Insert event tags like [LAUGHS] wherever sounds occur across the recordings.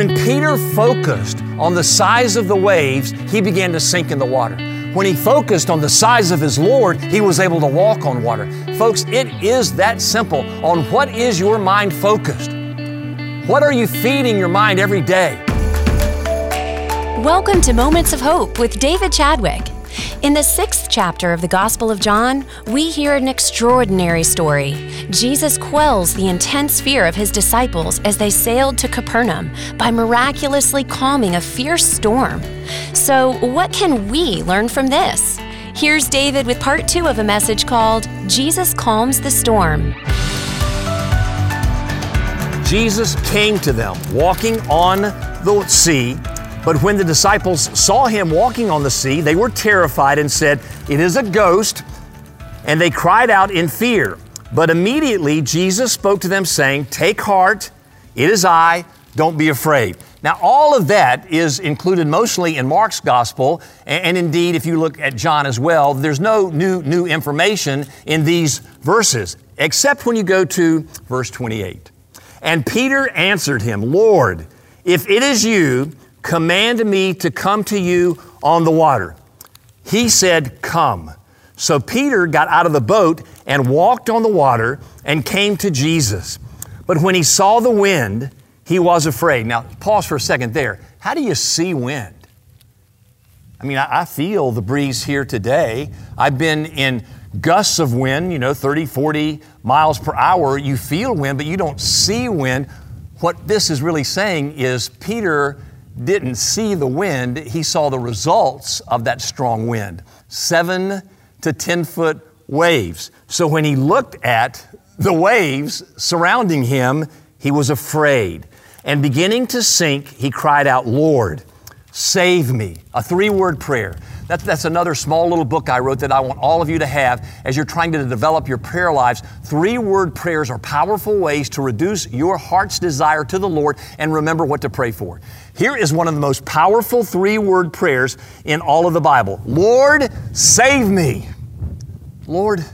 When Peter focused on the size of the waves, he began to sink in the water. When he focused on the size of his Lord, he was able to walk on water. Folks, it is that simple. On what is your mind focused? What are you feeding your mind every day? Welcome to Moments of Hope with David Chadwick. In the sixth chapter of the Gospel of John, we hear an extraordinary story. Jesus quells the intense fear of his disciples as they sailed to Capernaum by miraculously calming a fierce storm. So, what can we learn from this? Here's David with part two of a message called Jesus Calms the Storm. Jesus came to them walking on the sea but when the disciples saw him walking on the sea, they were terrified and said, It is a ghost. And they cried out in fear. But immediately Jesus spoke to them, saying, Take heart, it is I, don't be afraid. Now, all of that is included mostly in Mark's gospel, and indeed, if you look at John as well, there's no new, new information in these verses, except when you go to verse 28. And Peter answered him, Lord, if it is you, command me to come to you on the water. He said, Come. So Peter got out of the boat and walked on the water and came to Jesus. But when he saw the wind, he was afraid. Now, pause for a second there. How do you see wind? I mean, I, feel the breeze here today. I've been in gusts of wind, you know, 30, 40 miles per hour. You feel wind, but you don't see wind. What this is really saying is Peter didn't see the wind, he saw the results of that strong wind seven to 10 foot waves. So when he looked at the waves surrounding him, he was afraid. And beginning to sink, he cried out, Lord, save me. A three word prayer. That, that's another small little book I wrote that I want all of you to have as you're trying to develop your prayer lives. Three word prayers are powerful ways to reduce your heart's desire to the Lord and remember what to pray for. Here is one of the most powerful three word prayers in all of the Bible Lord, save me. Lord,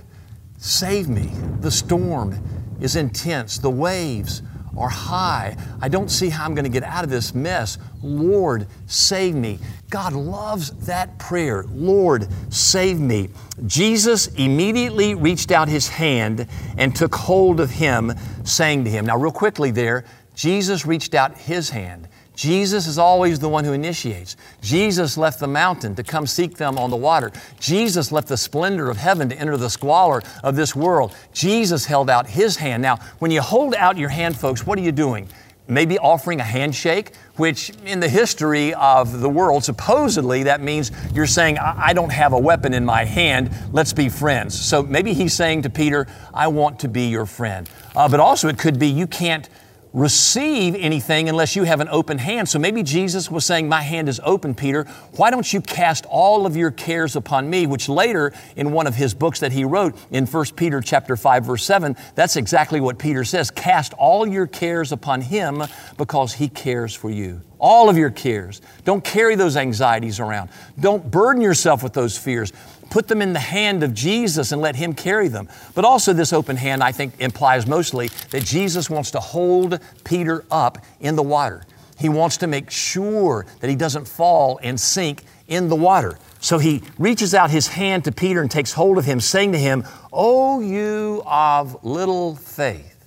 save me. The storm is intense, the waves are high. I don't see how I'm going to get out of this mess. Lord, save me. God loves that prayer. Lord, save me. Jesus immediately reached out his hand and took hold of him, saying to him, Now, real quickly there, Jesus reached out his hand. Jesus is always the one who initiates. Jesus left the mountain to come seek them on the water. Jesus left the splendor of heaven to enter the squalor of this world. Jesus held out his hand. Now, when you hold out your hand, folks, what are you doing? Maybe offering a handshake, which in the history of the world, supposedly that means you're saying, I don't have a weapon in my hand, let's be friends. So maybe he's saying to Peter, I want to be your friend. Uh, but also it could be, you can't receive anything unless you have an open hand. So maybe Jesus was saying, My hand is open, Peter. Why don't you cast all of your cares upon me? Which later, in one of his books that he wrote in 1 Peter chapter 5, verse 7, that's exactly what Peter says. Cast all your cares upon him because he cares for you. All of your cares. Don't carry those anxieties around. Don't burden yourself with those fears. Put them in the hand of Jesus and let Him carry them. But also, this open hand, I think, implies mostly that Jesus wants to hold Peter up in the water. He wants to make sure that he doesn't fall and sink in the water. So he reaches out his hand to Peter and takes hold of him, saying to him, O you of little faith.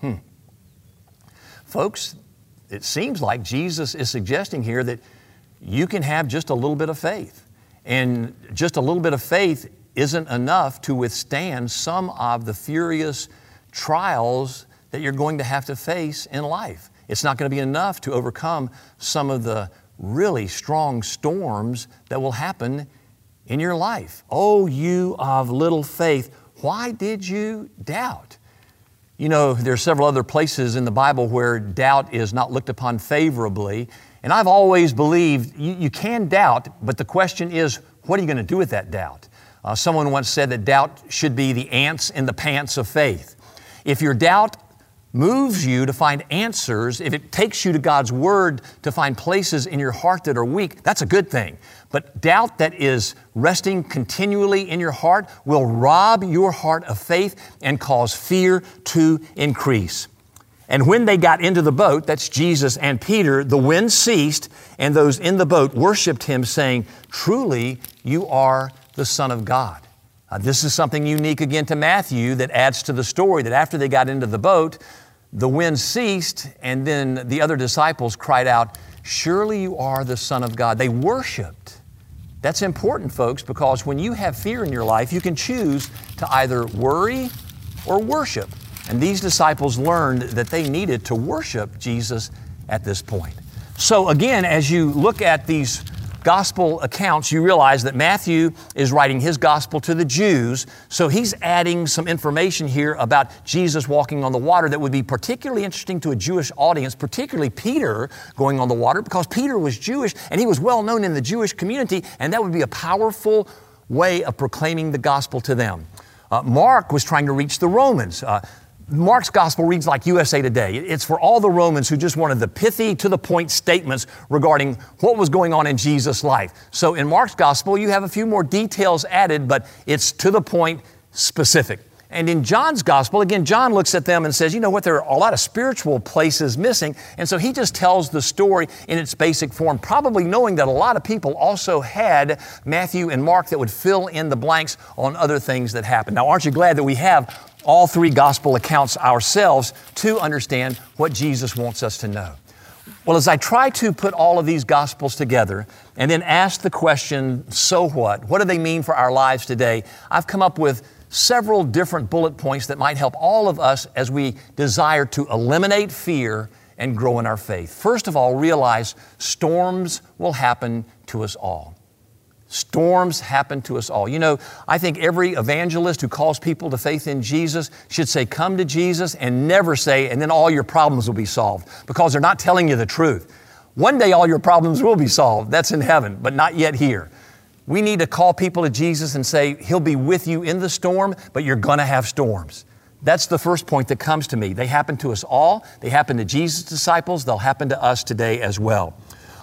Hmm. Folks, it seems like Jesus is suggesting here that you can have just a little bit of faith. And just a little bit of faith isn't enough to withstand some of the furious trials that you're going to have to face in life. It's not going to be enough to overcome some of the really strong storms that will happen in your life. Oh, you of little faith, why did you doubt? You know, there are several other places in the Bible where doubt is not looked upon favorably. And I've always believed you, you can doubt, but the question is, what are you going to do with that doubt? Uh, someone once said that doubt should be the ants in the pants of faith. If your doubt moves you to find answers, if it takes you to God's Word to find places in your heart that are weak, that's a good thing. But doubt that is resting continually in your heart will rob your heart of faith and cause fear to increase. And when they got into the boat, that's Jesus and Peter, the wind ceased, and those in the boat worshiped him, saying, Truly, you are the Son of God. Uh, this is something unique again to Matthew that adds to the story that after they got into the boat, the wind ceased, and then the other disciples cried out, Surely you are the Son of God. They worshiped. That's important, folks, because when you have fear in your life, you can choose to either worry or worship. And these disciples learned that they needed to worship Jesus at this point. So, again, as you look at these gospel accounts, you realize that Matthew is writing his gospel to the Jews, so he's adding some information here about Jesus walking on the water that would be particularly interesting to a Jewish audience, particularly Peter going on the water, because Peter was Jewish and he was well known in the Jewish community, and that would be a powerful way of proclaiming the gospel to them. Uh, Mark was trying to reach the Romans. Uh, Mark's gospel reads like USA Today. It's for all the Romans who just wanted the pithy, to the point statements regarding what was going on in Jesus' life. So in Mark's gospel, you have a few more details added, but it's to the point, specific. And in John's gospel, again, John looks at them and says, you know what, there are a lot of spiritual places missing. And so he just tells the story in its basic form, probably knowing that a lot of people also had Matthew and Mark that would fill in the blanks on other things that happened. Now, aren't you glad that we have all three gospel accounts ourselves to understand what Jesus wants us to know. Well, as I try to put all of these gospels together and then ask the question, so what? What do they mean for our lives today? I've come up with several different bullet points that might help all of us as we desire to eliminate fear and grow in our faith. First of all, realize storms will happen to us all. Storms happen to us all. You know, I think every evangelist who calls people to faith in Jesus should say, Come to Jesus, and never say, and then all your problems will be solved, because they're not telling you the truth. One day all your problems will be solved. That's in heaven, but not yet here. We need to call people to Jesus and say, He'll be with you in the storm, but you're going to have storms. That's the first point that comes to me. They happen to us all. They happen to Jesus' disciples. They'll happen to us today as well.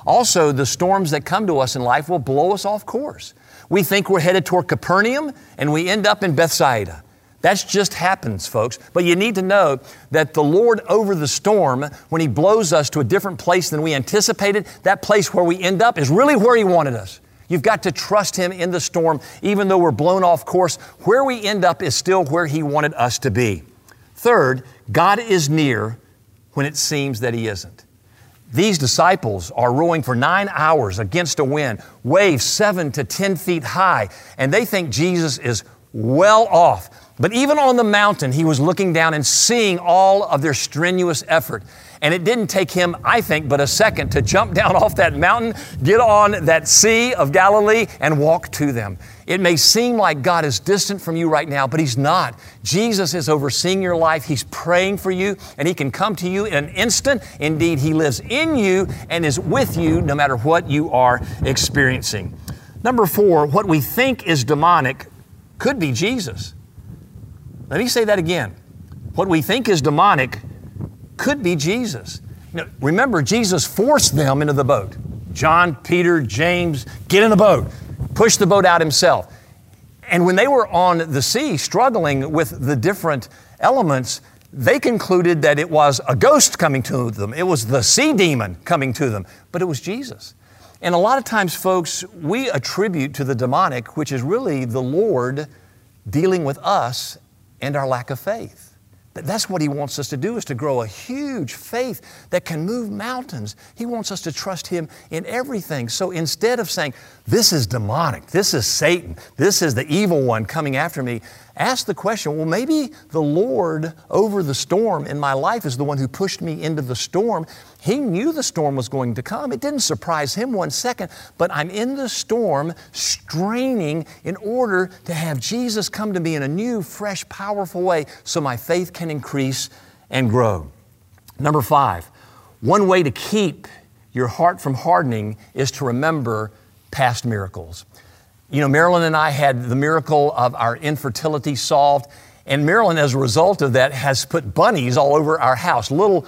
Also, the storms that come to us in life will blow us off course. We think we're headed toward Capernaum and we end up in Bethsaida. That just happens, folks. But you need to know that the Lord over the storm, when He blows us to a different place than we anticipated, that place where we end up is really where He wanted us. You've got to trust Him in the storm, even though we're blown off course. Where we end up is still where He wanted us to be. Third, God is near when it seems that He isn't. These disciples are rowing for nine hours against a wind, waves seven to 10 feet high, and they think Jesus is well off. But even on the mountain, he was looking down and seeing all of their strenuous effort. And it didn't take him, I think, but a second to jump down [LAUGHS] off that mountain, get on that Sea of Galilee, and walk to them. It may seem like God is distant from you right now, but He's not. Jesus is overseeing your life. He's praying for you, and He can come to you in an instant. Indeed, He lives in you and is with you no matter what you are experiencing. Number four, what we think is demonic could be Jesus. Let me say that again. What we think is demonic could be Jesus. Remember, Jesus forced them into the boat. John, Peter, James, get in the boat push the boat out himself. And when they were on the sea struggling with the different elements, they concluded that it was a ghost coming to them. It was the sea demon coming to them, but it was Jesus. And a lot of times, folks, we attribute to the demonic, which is really the Lord dealing with us and our lack of faith. That's what He wants us to do is to grow a huge faith that can move mountains. He wants us to trust Him in everything. So instead of saying, this is demonic, this is Satan, this is the evil one coming after me, ask the question well, maybe the Lord over the storm in my life is the one who pushed me into the storm. He knew the storm was going to come. It didn't surprise him one second, but I'm in the storm straining in order to have Jesus come to me in a new, fresh, powerful way so my faith can increase and grow. Number five, one way to keep your heart from hardening is to remember past miracles. You know, Marilyn and I had the miracle of our infertility solved, and Marilyn, as a result of that, has put bunnies all over our house, little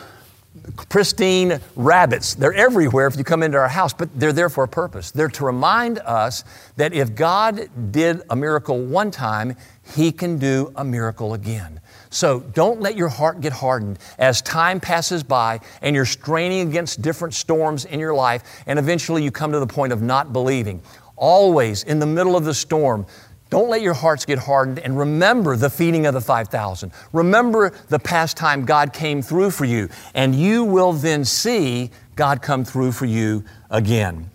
pristine rabbits. They're everywhere if you come into our house, but they're there for a purpose. They're to remind us that if God did a miracle one time, He can do a miracle again. So don't let your heart get hardened as time passes by and you're straining against different storms in your life, and eventually you come to the point of not believing. Always in the middle of the storm, don't let your hearts get hardened and remember the feeding of the 5,000. Remember the past time God came through for you, and you will then see God come through for you again.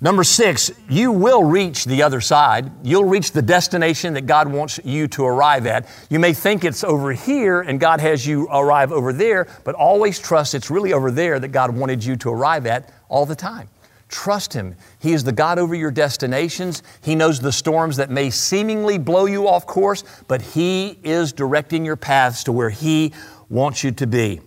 Number six, you will reach the other side. You'll reach the destination that God wants you to arrive at. You may think it's over here and God has you arrive over there, but always trust it's really over there that God wanted you to arrive at all the time. Trust Him. He is the God over your destinations. He knows the storms that may seemingly blow you off course, but He is directing your paths to where He wants you to be.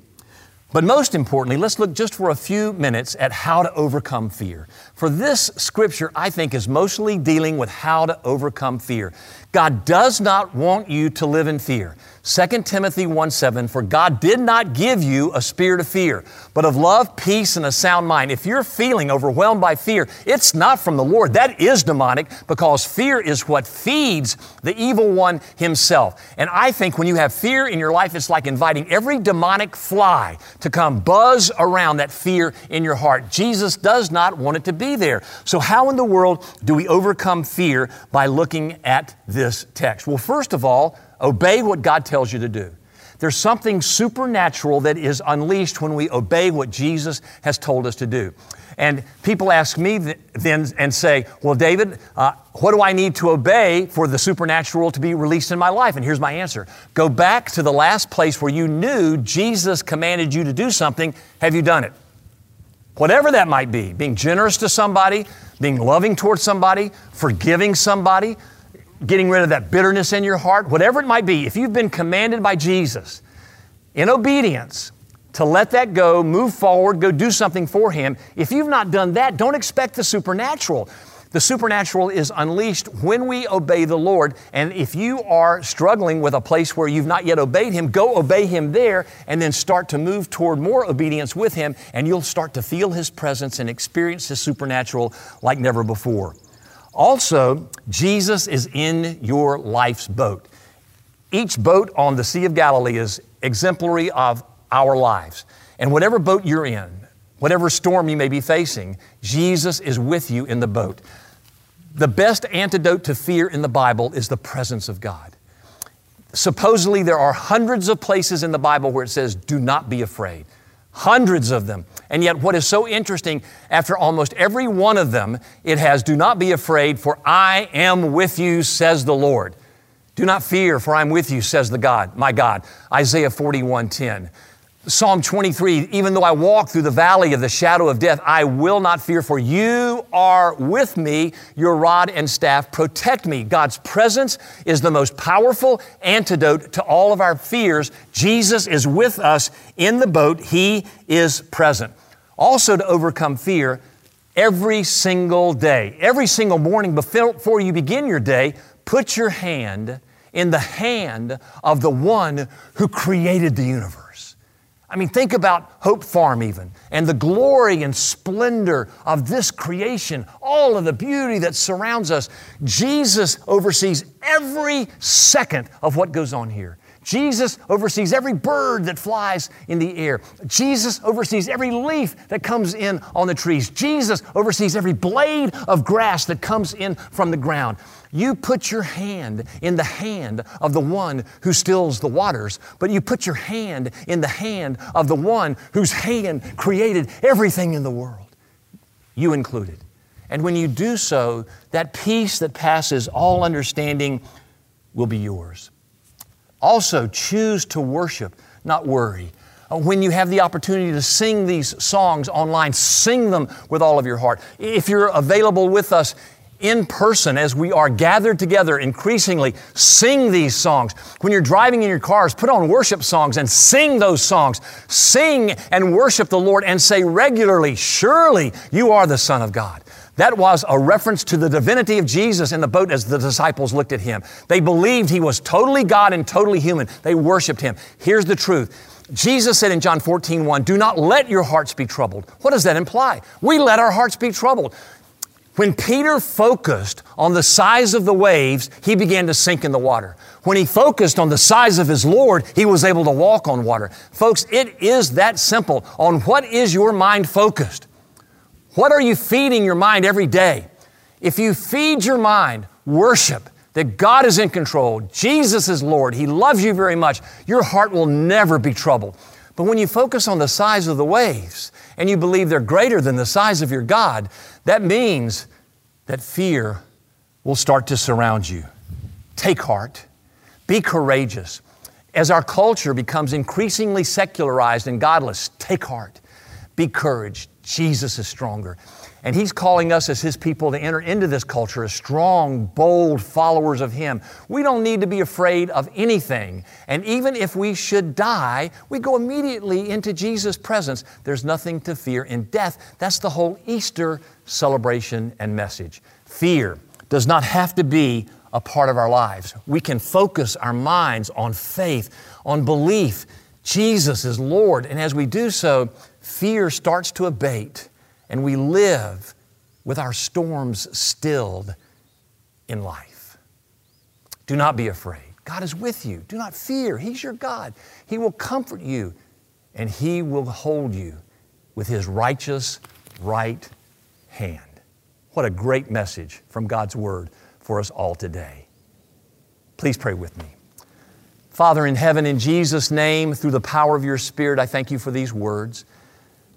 But most importantly, let's look just for a few minutes at how to overcome fear. For this scripture, I think, is mostly dealing with how to overcome fear. God does not want you to live in fear. 2 Timothy 1 7, for God did not give you a spirit of fear, but of love, peace, and a sound mind. If you're feeling overwhelmed by fear, it's not from the Lord. That is demonic because fear is what feeds the evil one himself. And I think when you have fear in your life, it's like inviting every demonic fly to come buzz around that fear in your heart. Jesus does not want it to be there. So, how in the world do we overcome fear by looking at this text? Well, first of all, Obey what God tells you to do. There's something supernatural that is unleashed when we obey what Jesus has told us to do. And people ask me then and say, Well, David, uh, what do I need to obey for the supernatural to be released in my life? And here's my answer Go back to the last place where you knew Jesus commanded you to do something. Have you done it? Whatever that might be, being generous to somebody, being loving towards somebody, forgiving somebody, getting rid of that bitterness in your heart, whatever it might be, if you've been commanded by Jesus in obedience to let that go, move forward, go do something for Him, if you've not done that, don't expect the supernatural. The supernatural is unleashed when we obey the Lord. And if you are struggling with a place where you've not yet obeyed Him, go obey Him there and then start to move toward more obedience with Him, and you'll start to feel His presence and experience His supernatural like never before. Also, Jesus is in your life's boat. Each boat on the Sea of Galilee is exemplary of our lives. And whatever boat you're in, whatever storm you may be facing, Jesus is with you in the boat. The best antidote to fear in the Bible is the presence of God. Supposedly, there are hundreds of places in the Bible where it says, Do not be afraid. Hundreds of them. And yet, what is so interesting, after almost every one of them, it has, Do not be afraid, for I am with you, says the Lord. Do not fear, for I'm with you, says the God, my God. Isaiah 41 10. Psalm 23, even though I walk through the valley of the shadow of death, I will not fear, for you are with me. Your rod and staff protect me. God's presence is the most powerful antidote to all of our fears. Jesus is with us in the boat, He is present. Also, to overcome fear, every single day, every single morning before you begin your day, put your hand in the hand of the one who created the universe. I mean, think about Hope Farm, even, and the glory and splendor of this creation, all of the beauty that surrounds us. Jesus oversees every second of what goes on here. Jesus oversees every bird that flies in the air. Jesus oversees every leaf that comes in on the trees. Jesus oversees every blade of grass that comes in from the ground. You put your hand in the hand of the one who stills the waters, but you put your hand in the hand of the one whose hand created everything in the world, you included. And when you do so, that peace that passes all understanding will be yours. Also, choose to worship, not worry. Uh, when you have the opportunity to sing these songs online, sing them with all of your heart. If you're available with us in person as we are gathered together increasingly, sing these songs. When you're driving in your cars, put on worship songs and sing those songs. Sing and worship the Lord and say regularly, Surely you are the Son of God. That was a reference to the divinity of Jesus in the boat as the disciples looked at him. They believed he was totally God and totally human. They worshiped him. Here's the truth Jesus said in John 14, 1, Do not let your hearts be troubled. What does that imply? We let our hearts be troubled. When Peter focused on the size of the waves, he began to sink in the water. When he focused on the size of his Lord, he was able to walk on water. Folks, it is that simple. On what is your mind focused? What are you feeding your mind every day? If you feed your mind worship, that God is in control, Jesus is Lord, He loves you very much, your heart will never be troubled. But when you focus on the size of the waves and you believe they're greater than the size of your God, that means that fear will start to surround you. Take heart, be courageous. As our culture becomes increasingly secularized and godless, take heart, be courage. Jesus is stronger. And He's calling us as His people to enter into this culture as strong, bold followers of Him. We don't need to be afraid of anything. And even if we should die, we go immediately into Jesus' presence. There's nothing to fear in death. That's the whole Easter celebration and message. Fear does not have to be a part of our lives. We can focus our minds on faith, on belief. Jesus is Lord. And as we do so, fear starts to abate and we live with our storms stilled in life. Do not be afraid. God is with you. Do not fear. He's your God. He will comfort you and He will hold you with His righteous right hand. What a great message from God's Word for us all today. Please pray with me. Father in heaven, in Jesus' name, through the power of your Spirit, I thank you for these words.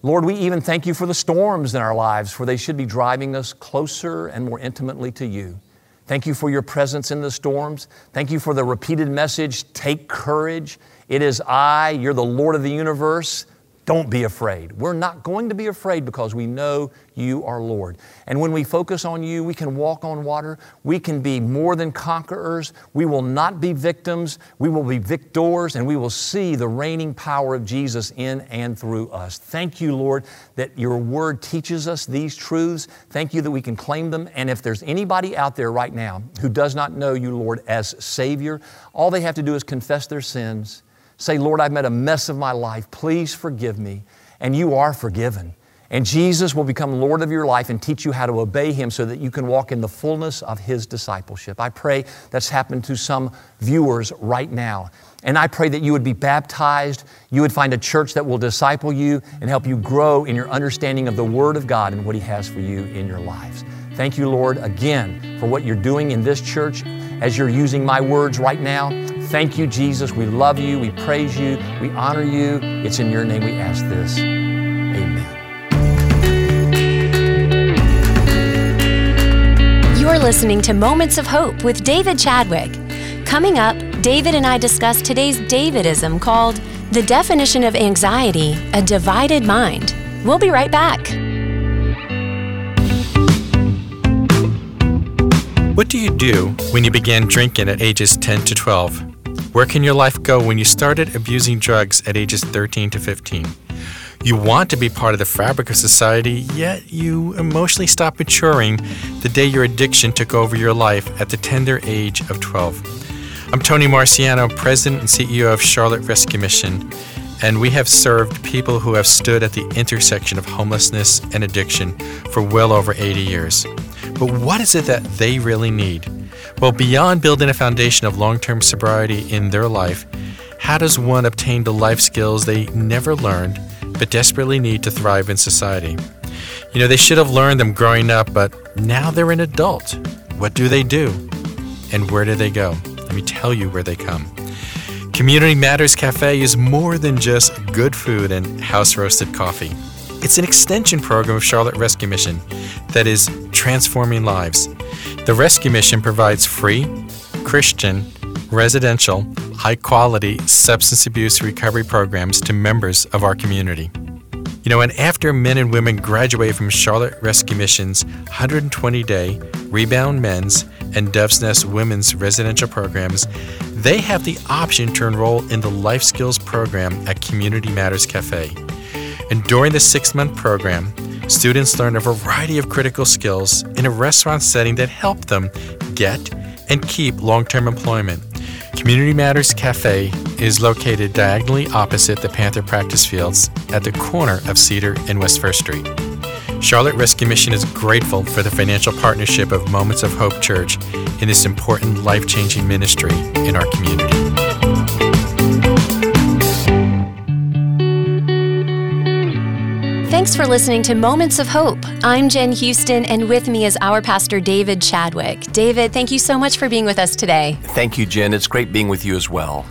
Lord, we even thank you for the storms in our lives, for they should be driving us closer and more intimately to you. Thank you for your presence in the storms. Thank you for the repeated message take courage. It is I, you're the Lord of the universe. Don't be afraid. We're not going to be afraid because we know you are Lord. And when we focus on you, we can walk on water. We can be more than conquerors. We will not be victims. We will be victors, and we will see the reigning power of Jesus in and through us. Thank you, Lord, that your word teaches us these truths. Thank you that we can claim them. And if there's anybody out there right now who does not know you, Lord, as Savior, all they have to do is confess their sins Say, Lord, I've made a mess of my life. Please forgive me. And you are forgiven. And Jesus will become Lord of your life and teach you how to obey Him so that you can walk in the fullness of His discipleship. I pray that's happened to some viewers right now. And I pray that you would be baptized, you would find a church that will disciple you and help you grow in your understanding of the Word of God and what He has for you in your lives. Thank you, Lord, again for what you're doing in this church as you're using my words right now. Thank you, Jesus. We love you. We praise you. We honor you. It's in your name we ask this. Amen. You're listening to Moments of Hope with David Chadwick. Coming up, David and I discuss today's Davidism called The Definition of Anxiety A Divided Mind. We'll be right back. What do you do when you began drinking at ages 10 to 12? Where can your life go when you started abusing drugs at ages 13 to 15? You want to be part of the fabric of society, yet you emotionally stop maturing the day your addiction took over your life at the tender age of 12. I'm Tony Marciano, President and CEO of Charlotte Rescue Mission, and we have served people who have stood at the intersection of homelessness and addiction for well over 80 years. But what is it that they really need? Well, beyond building a foundation of long term sobriety in their life, how does one obtain the life skills they never learned but desperately need to thrive in society? You know, they should have learned them growing up, but now they're an adult. What do they do? And where do they go? Let me tell you where they come. Community Matters Cafe is more than just good food and house roasted coffee. It's an extension program of Charlotte Rescue Mission that is transforming lives. The rescue mission provides free, Christian, residential, high quality substance abuse recovery programs to members of our community. You know, and after men and women graduate from Charlotte Rescue Mission's 120 day Rebound Men's and Dove's Nest Women's residential programs, they have the option to enroll in the Life Skills program at Community Matters Cafe. And during the six month program, Students learn a variety of critical skills in a restaurant setting that help them get and keep long term employment. Community Matters Cafe is located diagonally opposite the Panther practice fields at the corner of Cedar and West First Street. Charlotte Rescue Mission is grateful for the financial partnership of Moments of Hope Church in this important life changing ministry in our community. Thanks for listening to Moments of Hope. I'm Jen Houston, and with me is our pastor, David Chadwick. David, thank you so much for being with us today. Thank you, Jen. It's great being with you as well.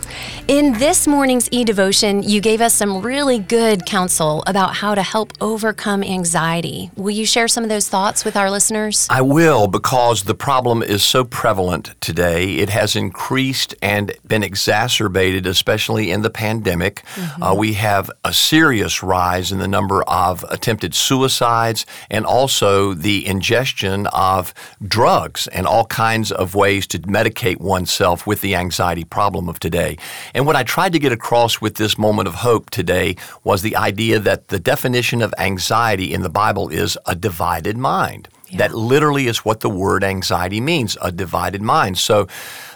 In this morning's e devotion, you gave us some really good counsel about how to help overcome anxiety. Will you share some of those thoughts with our listeners? I will, because the problem is so prevalent today. It has increased and been exacerbated, especially in the pandemic. Mm-hmm. Uh, we have a serious rise in the number of attempted suicides and also the ingestion of drugs and all kinds of ways to medicate oneself with the anxiety problem of today. And what I tried to get across with this moment of hope today was the idea that the definition of anxiety in the Bible is a divided mind. Yeah. That literally is what the word anxiety means a divided mind. So,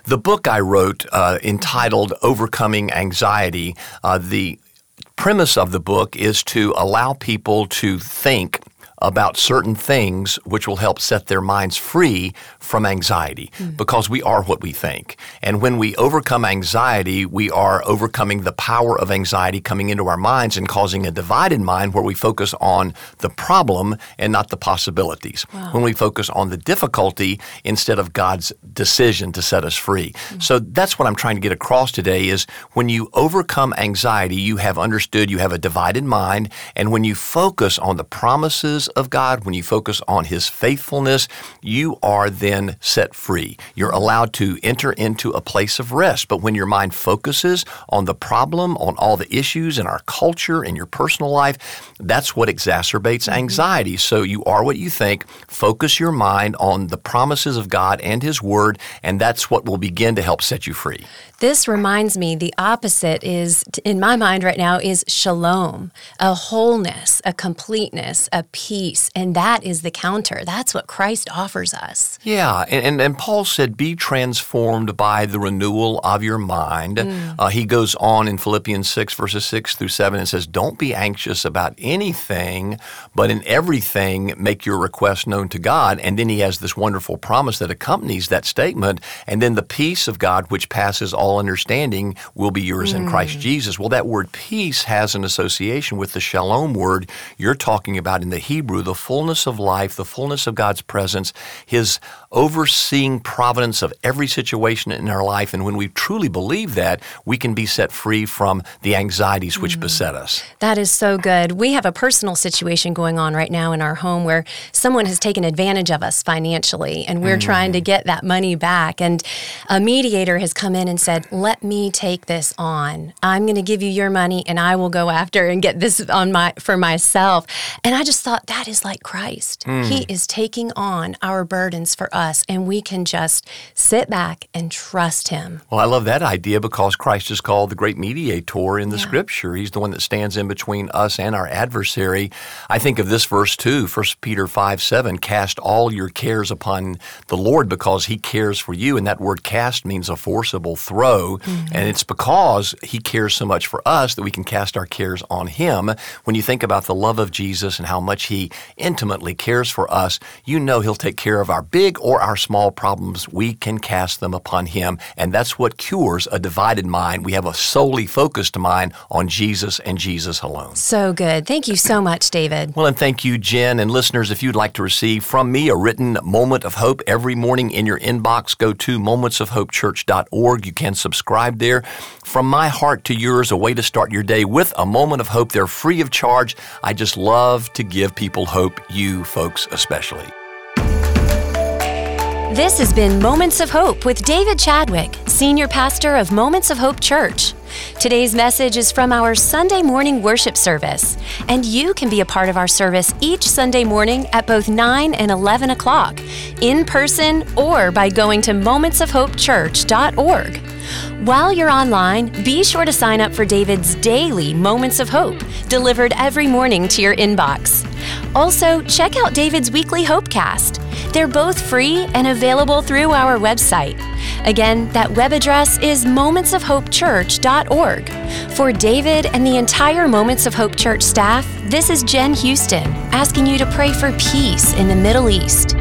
the book I wrote uh, entitled Overcoming Anxiety, uh, the premise of the book is to allow people to think about certain things which will help set their minds free from anxiety mm. because we are what we think. And when we overcome anxiety, we are overcoming the power of anxiety coming into our minds and causing a divided mind where we focus on the problem and not the possibilities. Wow. When we focus on the difficulty instead of God's decision to set us free. Mm. So that's what I'm trying to get across today is when you overcome anxiety, you have understood you have a divided mind and when you focus on the promises of God, when you focus on His faithfulness, you are then set free. You're allowed to enter into a place of rest. But when your mind focuses on the problem, on all the issues in our culture, in your personal life, that's what exacerbates mm-hmm. anxiety. So you are what you think. Focus your mind on the promises of God and His Word, and that's what will begin to help set you free. This reminds me the opposite is, in my mind right now, is shalom, a wholeness, a completeness, a peace. And that is the counter. That's what Christ offers us. Yeah. And, and, and Paul said, be transformed by the renewal of your mind. Mm. Uh, he goes on in Philippians 6, verses 6 through 7, and says, Don't be anxious about anything, but in everything make your request known to God. And then he has this wonderful promise that accompanies that statement. And then the peace of God, which passes all understanding will be yours mm. in Christ hmm. Jesus. Well, that word peace has an association with the shalom word you're talking about in the Hebrew, the fullness of life, the fullness of God's presence, His overseeing providence of every situation in our life. And when we truly believe that, we can be set free from the anxieties which mm. beset us. That is so good. We have a personal situation going on right now in our home where someone has taken advantage of us financially, and we're mm. trying to get that money back. And a mediator has come in and said, said, "Let me take this on. I'm going to give you your money and I will go after and get this on my for myself." And I just thought that is like Christ. Mm. He is taking on our burdens for us and we can just sit back and trust him. Well, I love that idea because Christ is called the great mediator in the yeah. scripture. He's the one that stands in between us and our adversary. I think of this verse too, 1 Peter 5 7, cast all your cares upon the Lord because he cares for you. And that word cast means a forcible throw. Mm-hmm. And it's because He cares so much for us that we can cast our cares on Him. When you think about the love of Jesus and how much He intimately cares for us, you know He'll take care of our big or our small problems. We can cast them upon Him. And that's what cures a divided mind. We have a solely focused mind on Jesus and Jesus alone. So good. Thank you so much, David. Well, and thank you, Jen. And listeners, if you'd like to receive from me a written moment of hope every morning in your inbox, go to momentsofhopechurch.org. You can subscribe there. From my heart to yours, a way to start your day with a moment of hope. They're free of charge. I just love to give people hope, you folks especially. This has been Moments of Hope with David Chadwick, Senior Pastor of Moments of Hope Church. Today's message is from our Sunday morning worship service, and you can be a part of our service each Sunday morning at both 9 and 11 o'clock, in person or by going to momentsofhopechurch.org. While you're online, be sure to sign up for David's daily Moments of Hope, delivered every morning to your inbox. Also, check out David's weekly Hopecast. They're both free and available through our website. Again, that web address is momentsofhopechurch.org. For David and the entire Moments of Hope Church staff, this is Jen Houston asking you to pray for peace in the Middle East.